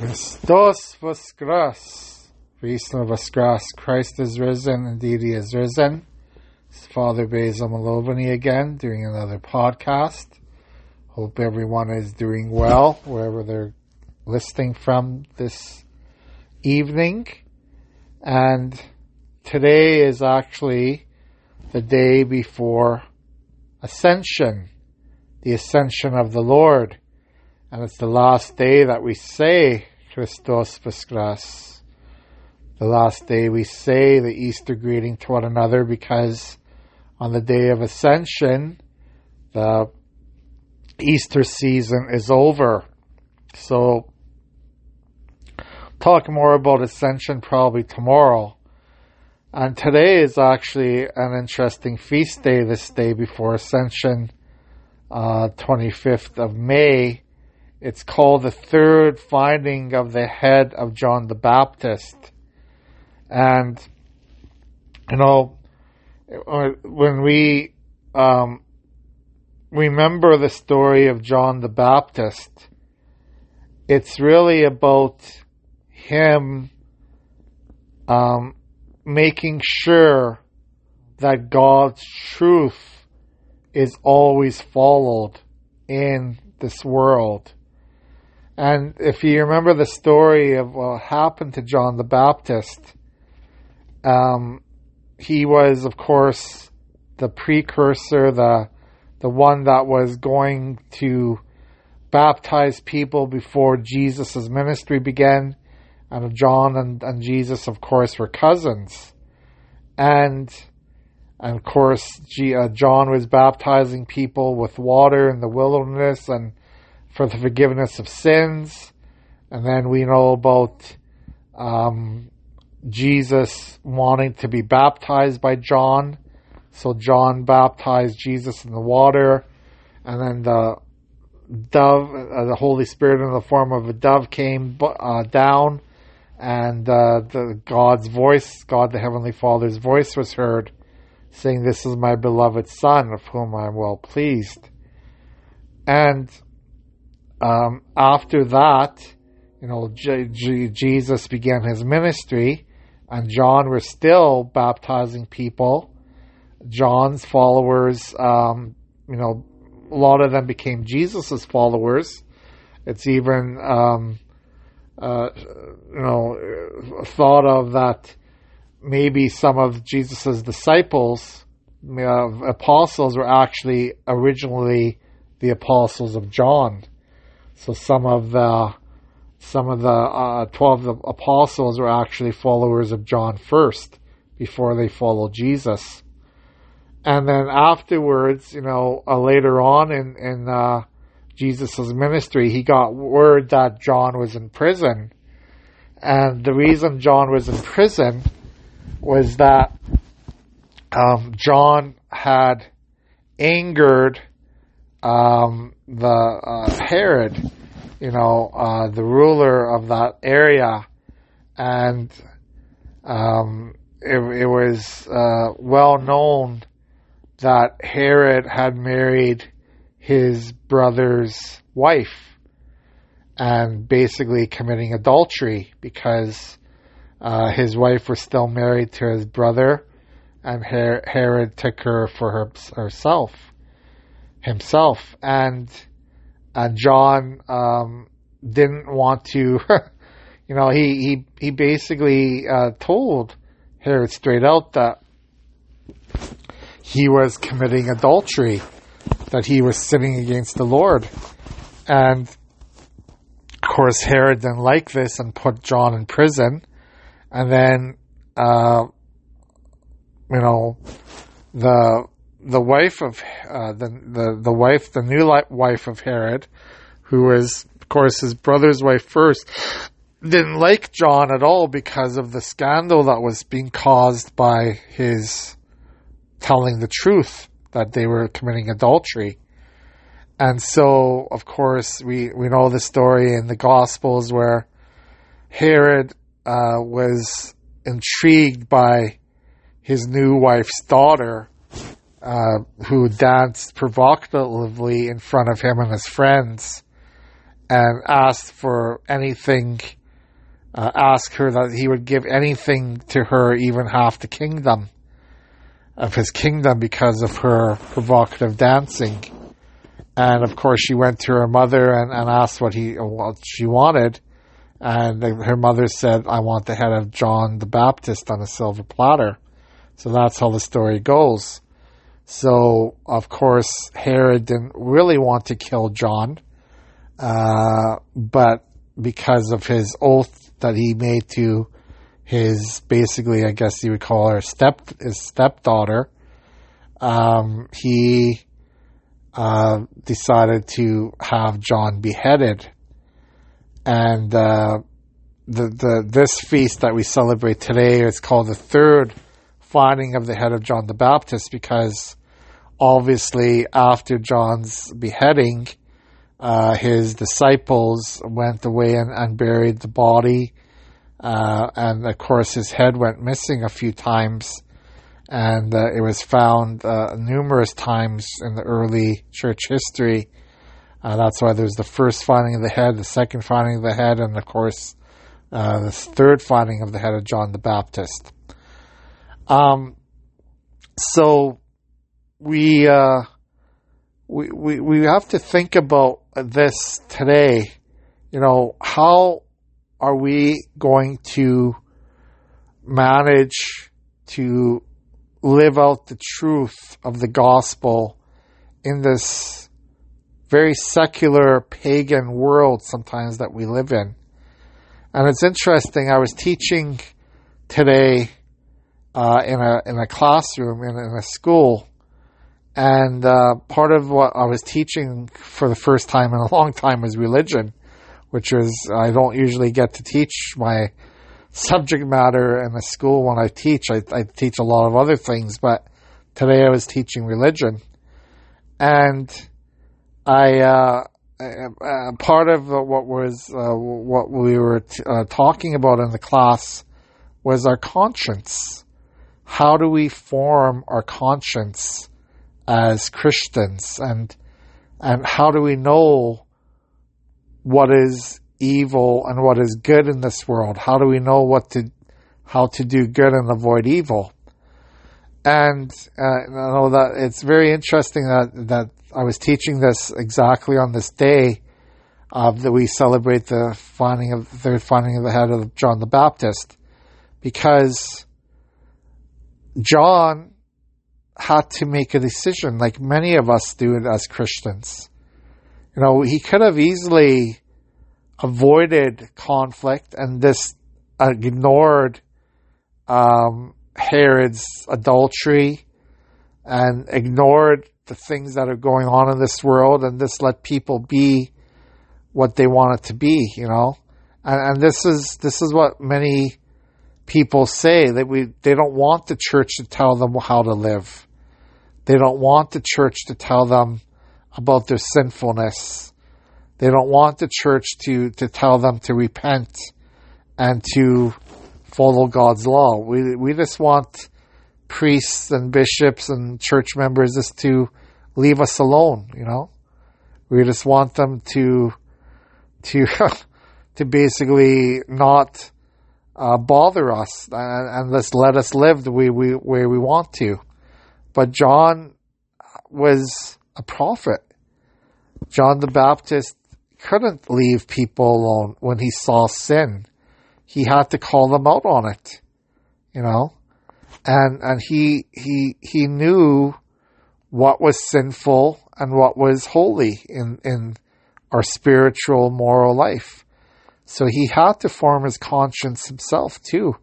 Christos Voskres. Vishnu Voskres. Christ is risen. Indeed, he is risen. It's Father Basil Malovany again, doing another podcast. Hope everyone is doing well wherever they're listening from this evening. And today is actually the day before Ascension, the Ascension of the Lord. And it's the last day that we say Christos Voskres. The last day we say the Easter greeting to one another because on the day of Ascension, the Easter season is over. So, talk more about Ascension probably tomorrow. And today is actually an interesting feast day, this day before Ascension, uh, 25th of May. It's called the third finding of the head of John the Baptist. And, you know, when we um, remember the story of John the Baptist, it's really about him um, making sure that God's truth is always followed in this world. And if you remember the story of what happened to John the Baptist, um, he was, of course, the precursor, the the one that was going to baptize people before Jesus' ministry began. And John and, and Jesus, of course, were cousins. And, and of course, G, uh, John was baptizing people with water in the wilderness and for the forgiveness of sins. And then we know about um, Jesus wanting to be baptized by John. So John baptized Jesus in the water. And then the dove, uh, the Holy Spirit in the form of a dove came uh, down. And uh, the God's voice, God the Heavenly Father's voice was heard saying, This is my beloved Son of whom I am well pleased. And um, after that, you know, J- J- Jesus began his ministry, and John was still baptizing people. John's followers, um, you know, a lot of them became Jesus's followers. It's even, um, uh, you know, thought of that maybe some of Jesus's disciples, uh, apostles, were actually originally the apostles of John. So some of the some of the uh, twelve apostles were actually followers of John first before they followed Jesus, and then afterwards, you know, uh, later on in in uh, Jesus's ministry, he got word that John was in prison, and the reason John was in prison was that um, John had angered um, the uh, Herod, you know, uh, the ruler of that area, and um, it, it, was uh, well known that Herod had married his brother's wife and basically committing adultery because uh, his wife was still married to his brother, and Her- Herod took her for her- herself himself, and and John um, didn't want to. you know, he he he basically uh, told Herod straight out that he was committing adultery, that he was sinning against the Lord, and of course Herod didn't like this and put John in prison, and then uh, you know the the wife of uh, the, the the wife, the new wife of Herod, who was of course his brother's wife first, didn't like John at all because of the scandal that was being caused by his telling the truth that they were committing adultery. And so, of course, we, we know the story in the Gospels where Herod uh, was intrigued by his new wife's daughter uh, who danced provocatively in front of him and his friends. and asked for anything, uh, asked her that he would give anything to her, even half the kingdom of his kingdom because of her provocative dancing. And of course, she went to her mother and, and asked what he what she wanted, and her mother said, "I want the head of John the Baptist on a silver platter." So that's how the story goes. So of course, Herod didn't really want to kill John, uh, but because of his oath that he made to his basically, I guess you would call her step his stepdaughter, um, he uh, decided to have John beheaded, and uh, the the this feast that we celebrate today is called the third finding of the head of John the Baptist because obviously after John's beheading, uh, his disciples went away and, and buried the body uh, and of course, his head went missing a few times, and uh, it was found uh, numerous times in the early church history. Uh, that's why there's the first finding of the head, the second finding of the head, and of course, uh, the third finding of the head of John the Baptist. Um, so we, uh, we we we have to think about this today. You know how are we going to manage to live out the truth of the gospel in this very secular pagan world sometimes that we live in? And it's interesting. I was teaching today uh, in a in a classroom in, in a school, and uh, part of what I was teaching for the first time in a long time was religion which is I don't usually get to teach my subject matter in the school when I teach. I, I teach a lot of other things, but today I was teaching religion, and I uh, uh, part of what was uh, what we were t- uh, talking about in the class was our conscience. How do we form our conscience as Christians, and and how do we know? what is evil and what is good in this world? How do we know what to, how to do good and avoid evil? And uh, I know that it's very interesting that that I was teaching this exactly on this day uh, that we celebrate the finding of the third finding of the head of John the Baptist, because John had to make a decision, like many of us do as Christians. You know, he could have easily avoided conflict and this ignored um, Herod's adultery and ignored the things that are going on in this world and just let people be what they want it to be, you know. And, and this is this is what many people say that we they don't want the church to tell them how to live. They don't want the church to tell them about their sinfulness. They don't want the church to, to tell them to repent and to follow God's law. We, we just want priests and bishops and church members just to leave us alone, you know? We just want them to, to, to basically not uh, bother us and, and just let us live the way we, we want to. But John was a prophet. John the Baptist couldn't leave people alone when he saw sin. He had to call them out on it, you know, and and he he he knew what was sinful and what was holy in in our spiritual moral life. So he had to form his conscience himself too,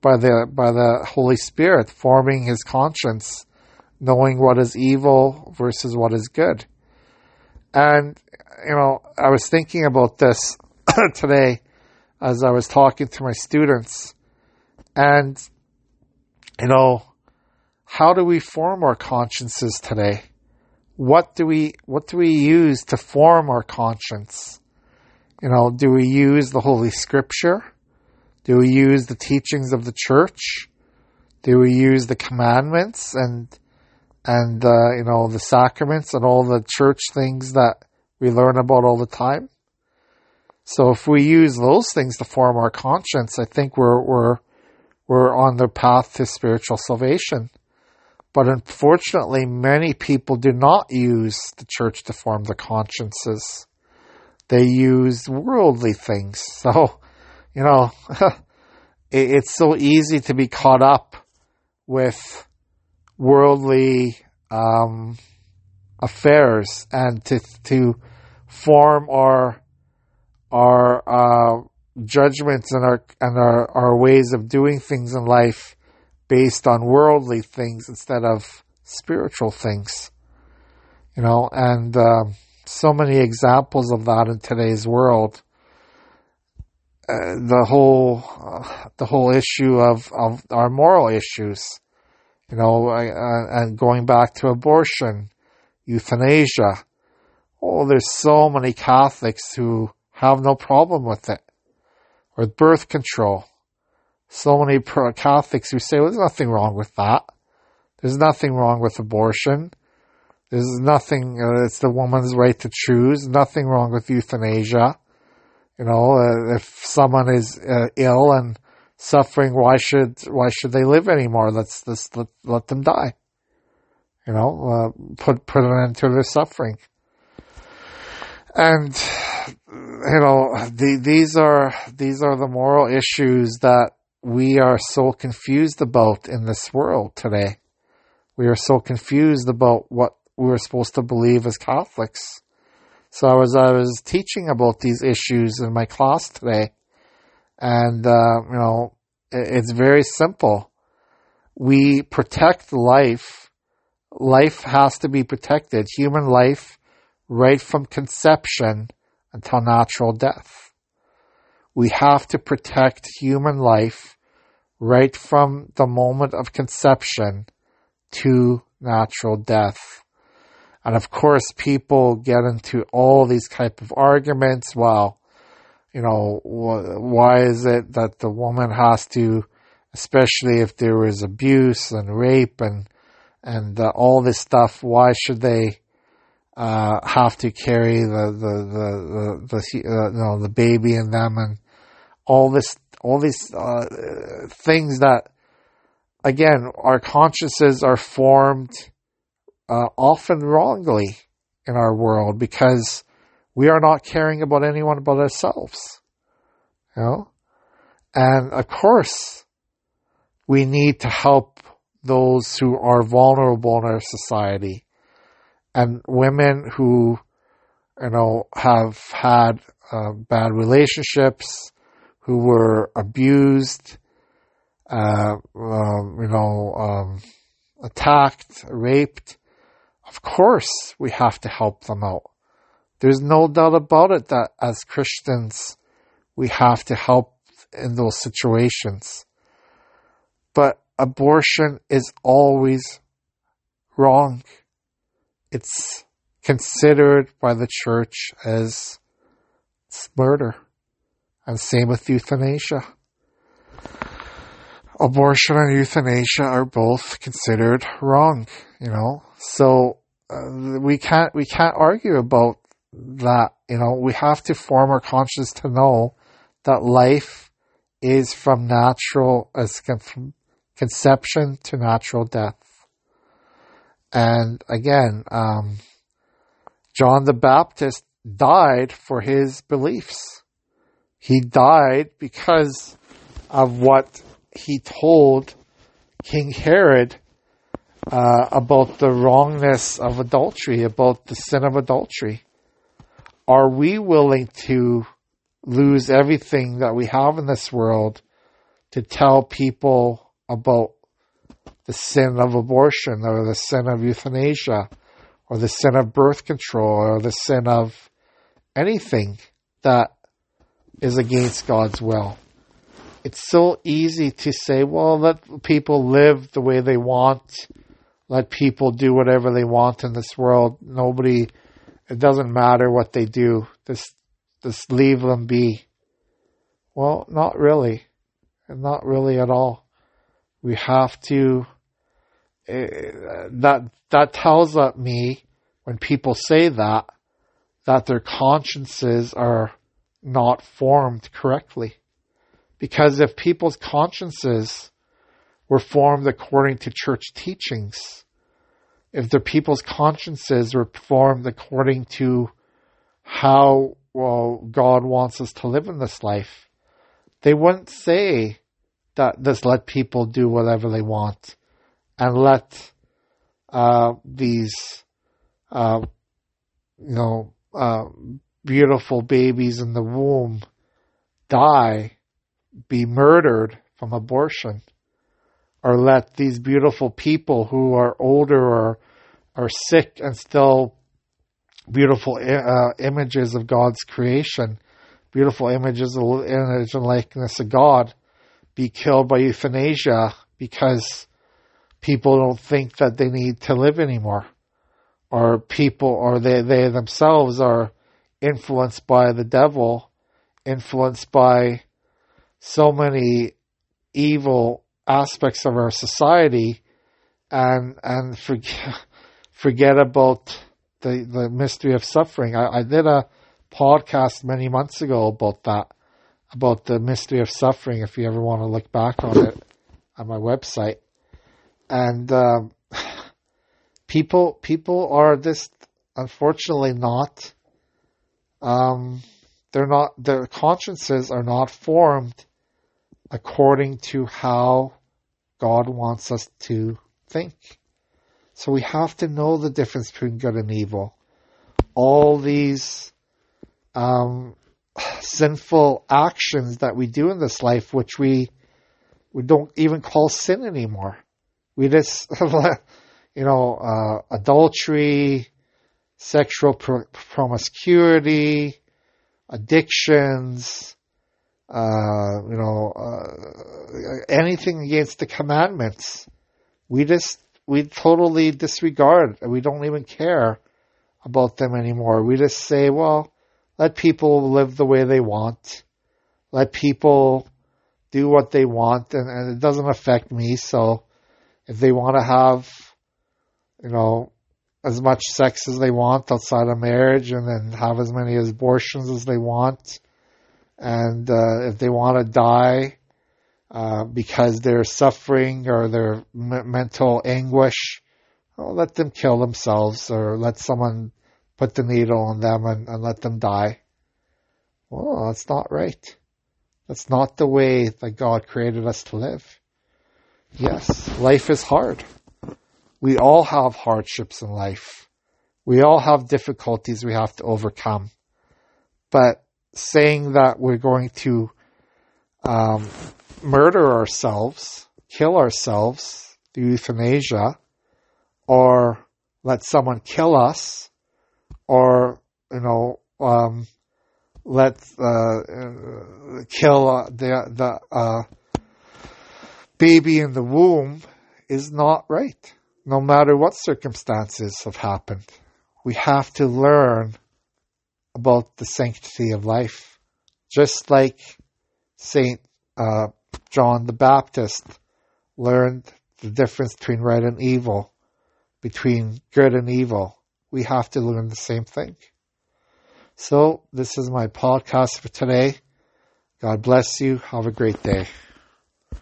by the by the Holy Spirit, forming his conscience, knowing what is evil versus what is good. And, you know, I was thinking about this today as I was talking to my students. And, you know, how do we form our consciences today? What do we, what do we use to form our conscience? You know, do we use the Holy Scripture? Do we use the teachings of the church? Do we use the commandments and and uh, you know the sacraments and all the church things that we learn about all the time, So if we use those things to form our conscience, I think we're we're we're on the path to spiritual salvation. But unfortunately, many people do not use the church to form their consciences. They use worldly things. So, you know, it's so easy to be caught up with worldly um, affairs and to to form our our uh, judgments and our and our, our ways of doing things in life based on worldly things instead of spiritual things. You know, and uh, so many examples of that in today's world. Uh, the whole uh, the whole issue of, of our moral issues, you know, and going back to abortion, euthanasia. Oh, there's so many Catholics who have no problem with it, or birth control. So many Catholics who say, well, there's nothing wrong with that. There's nothing wrong with abortion. There's nothing, uh, it's the woman's right to choose. Nothing wrong with euthanasia. You know, uh, if someone is uh, ill and suffering, why should why should they live anymore? Let's, let, let them die. You know, uh, put put an end to their suffering. And you know, the, these are these are the moral issues that we are so confused about in this world today. We are so confused about what we were supposed to believe as Catholics. So as I was teaching about these issues in my class today, and uh, you know, it's very simple. We protect life. Life has to be protected. Human life, right from conception until natural death. We have to protect human life right from the moment of conception to natural death. And of course, people get into all these type of arguments. Well, you know, why is it that the woman has to, especially if there was abuse and rape and and uh, all this stuff, why should they uh, have to carry the the the the, the uh, you know the baby in them and all this all these uh, things that again our consciences are formed uh, often wrongly in our world because we are not caring about anyone but ourselves. You know? And of course, we need to help those who are vulnerable in our society and women who, you know, have had uh, bad relationships, who were abused, uh, um, you know, um, attacked, raped. Of course, we have to help them out. There's no doubt about it that as Christians, we have to help in those situations. But abortion is always wrong. It's considered by the church as murder. And same with euthanasia. Abortion and euthanasia are both considered wrong, you know. So uh, we can't we can't argue about that. You know, we have to form our conscience to know that life is from natural as from conception to natural death. And again, um, John the Baptist died for his beliefs. He died because of what he told King Herod uh, about the wrongness of adultery, about the sin of adultery. Are we willing to lose everything that we have in this world to tell people about the sin of abortion or the sin of euthanasia or the sin of birth control or the sin of anything that is against God's will. It's so easy to say, well, let people live the way they want. Let people do whatever they want in this world. Nobody, it doesn't matter what they do. Just, just leave them be. Well, not really. Not really at all. We have to, uh, that, that tells me when people say that, that their consciences are not formed correctly. Because if people's consciences were formed according to church teachings, if the people's consciences were formed according to how well God wants us to live in this life, they wouldn't say that just let people do whatever they want and let uh, these uh, you know uh, beautiful babies in the womb die, be murdered from abortion, or let these beautiful people who are older or are sick and still beautiful uh, images of God's creation, beautiful images of image and likeness of God, be killed by euthanasia because people don't think that they need to live anymore, or people, or they they themselves are influenced by the devil, influenced by so many evil aspects of our society, and and forget forget about the the mystery of suffering. I, I did a podcast many months ago about that, about the mystery of suffering. If you ever want to look back on it on my website, and um, people people are just unfortunately not um, they're not their consciences are not formed according to how God wants us to think. So we have to know the difference between good and evil. All these um, sinful actions that we do in this life, which we we don't even call sin anymore. We just, you know, uh, adultery, sexual promiscuity, addictions, uh, you know, uh, anything against the commandments. We just, we totally disregard. We don't even care about them anymore. We just say, well, let people live the way they want. Let people do what they want and, and it doesn't affect me. So if they want to have, you know, as much sex as they want outside of marriage and then have as many abortions as they want. And uh, if they want to die uh, because they're suffering or their m- mental anguish, well, let them kill themselves or let someone put the needle on them and, and let them die. Well, that's not right. That's not the way that God created us to live. Yes, life is hard. We all have hardships in life. We all have difficulties we have to overcome. But saying that we're going to um, murder ourselves, kill ourselves through euthanasia, or let someone kill us, or you know, um, let uh, kill the the uh, baby in the womb is not right no matter what circumstances have happened. We have to learn about the sanctity of life. Just like Saint uh, John the Baptist learned the difference between right and evil, between good and evil. We have to learn the same thing. So, this is my podcast for today. God bless you. Have a great day.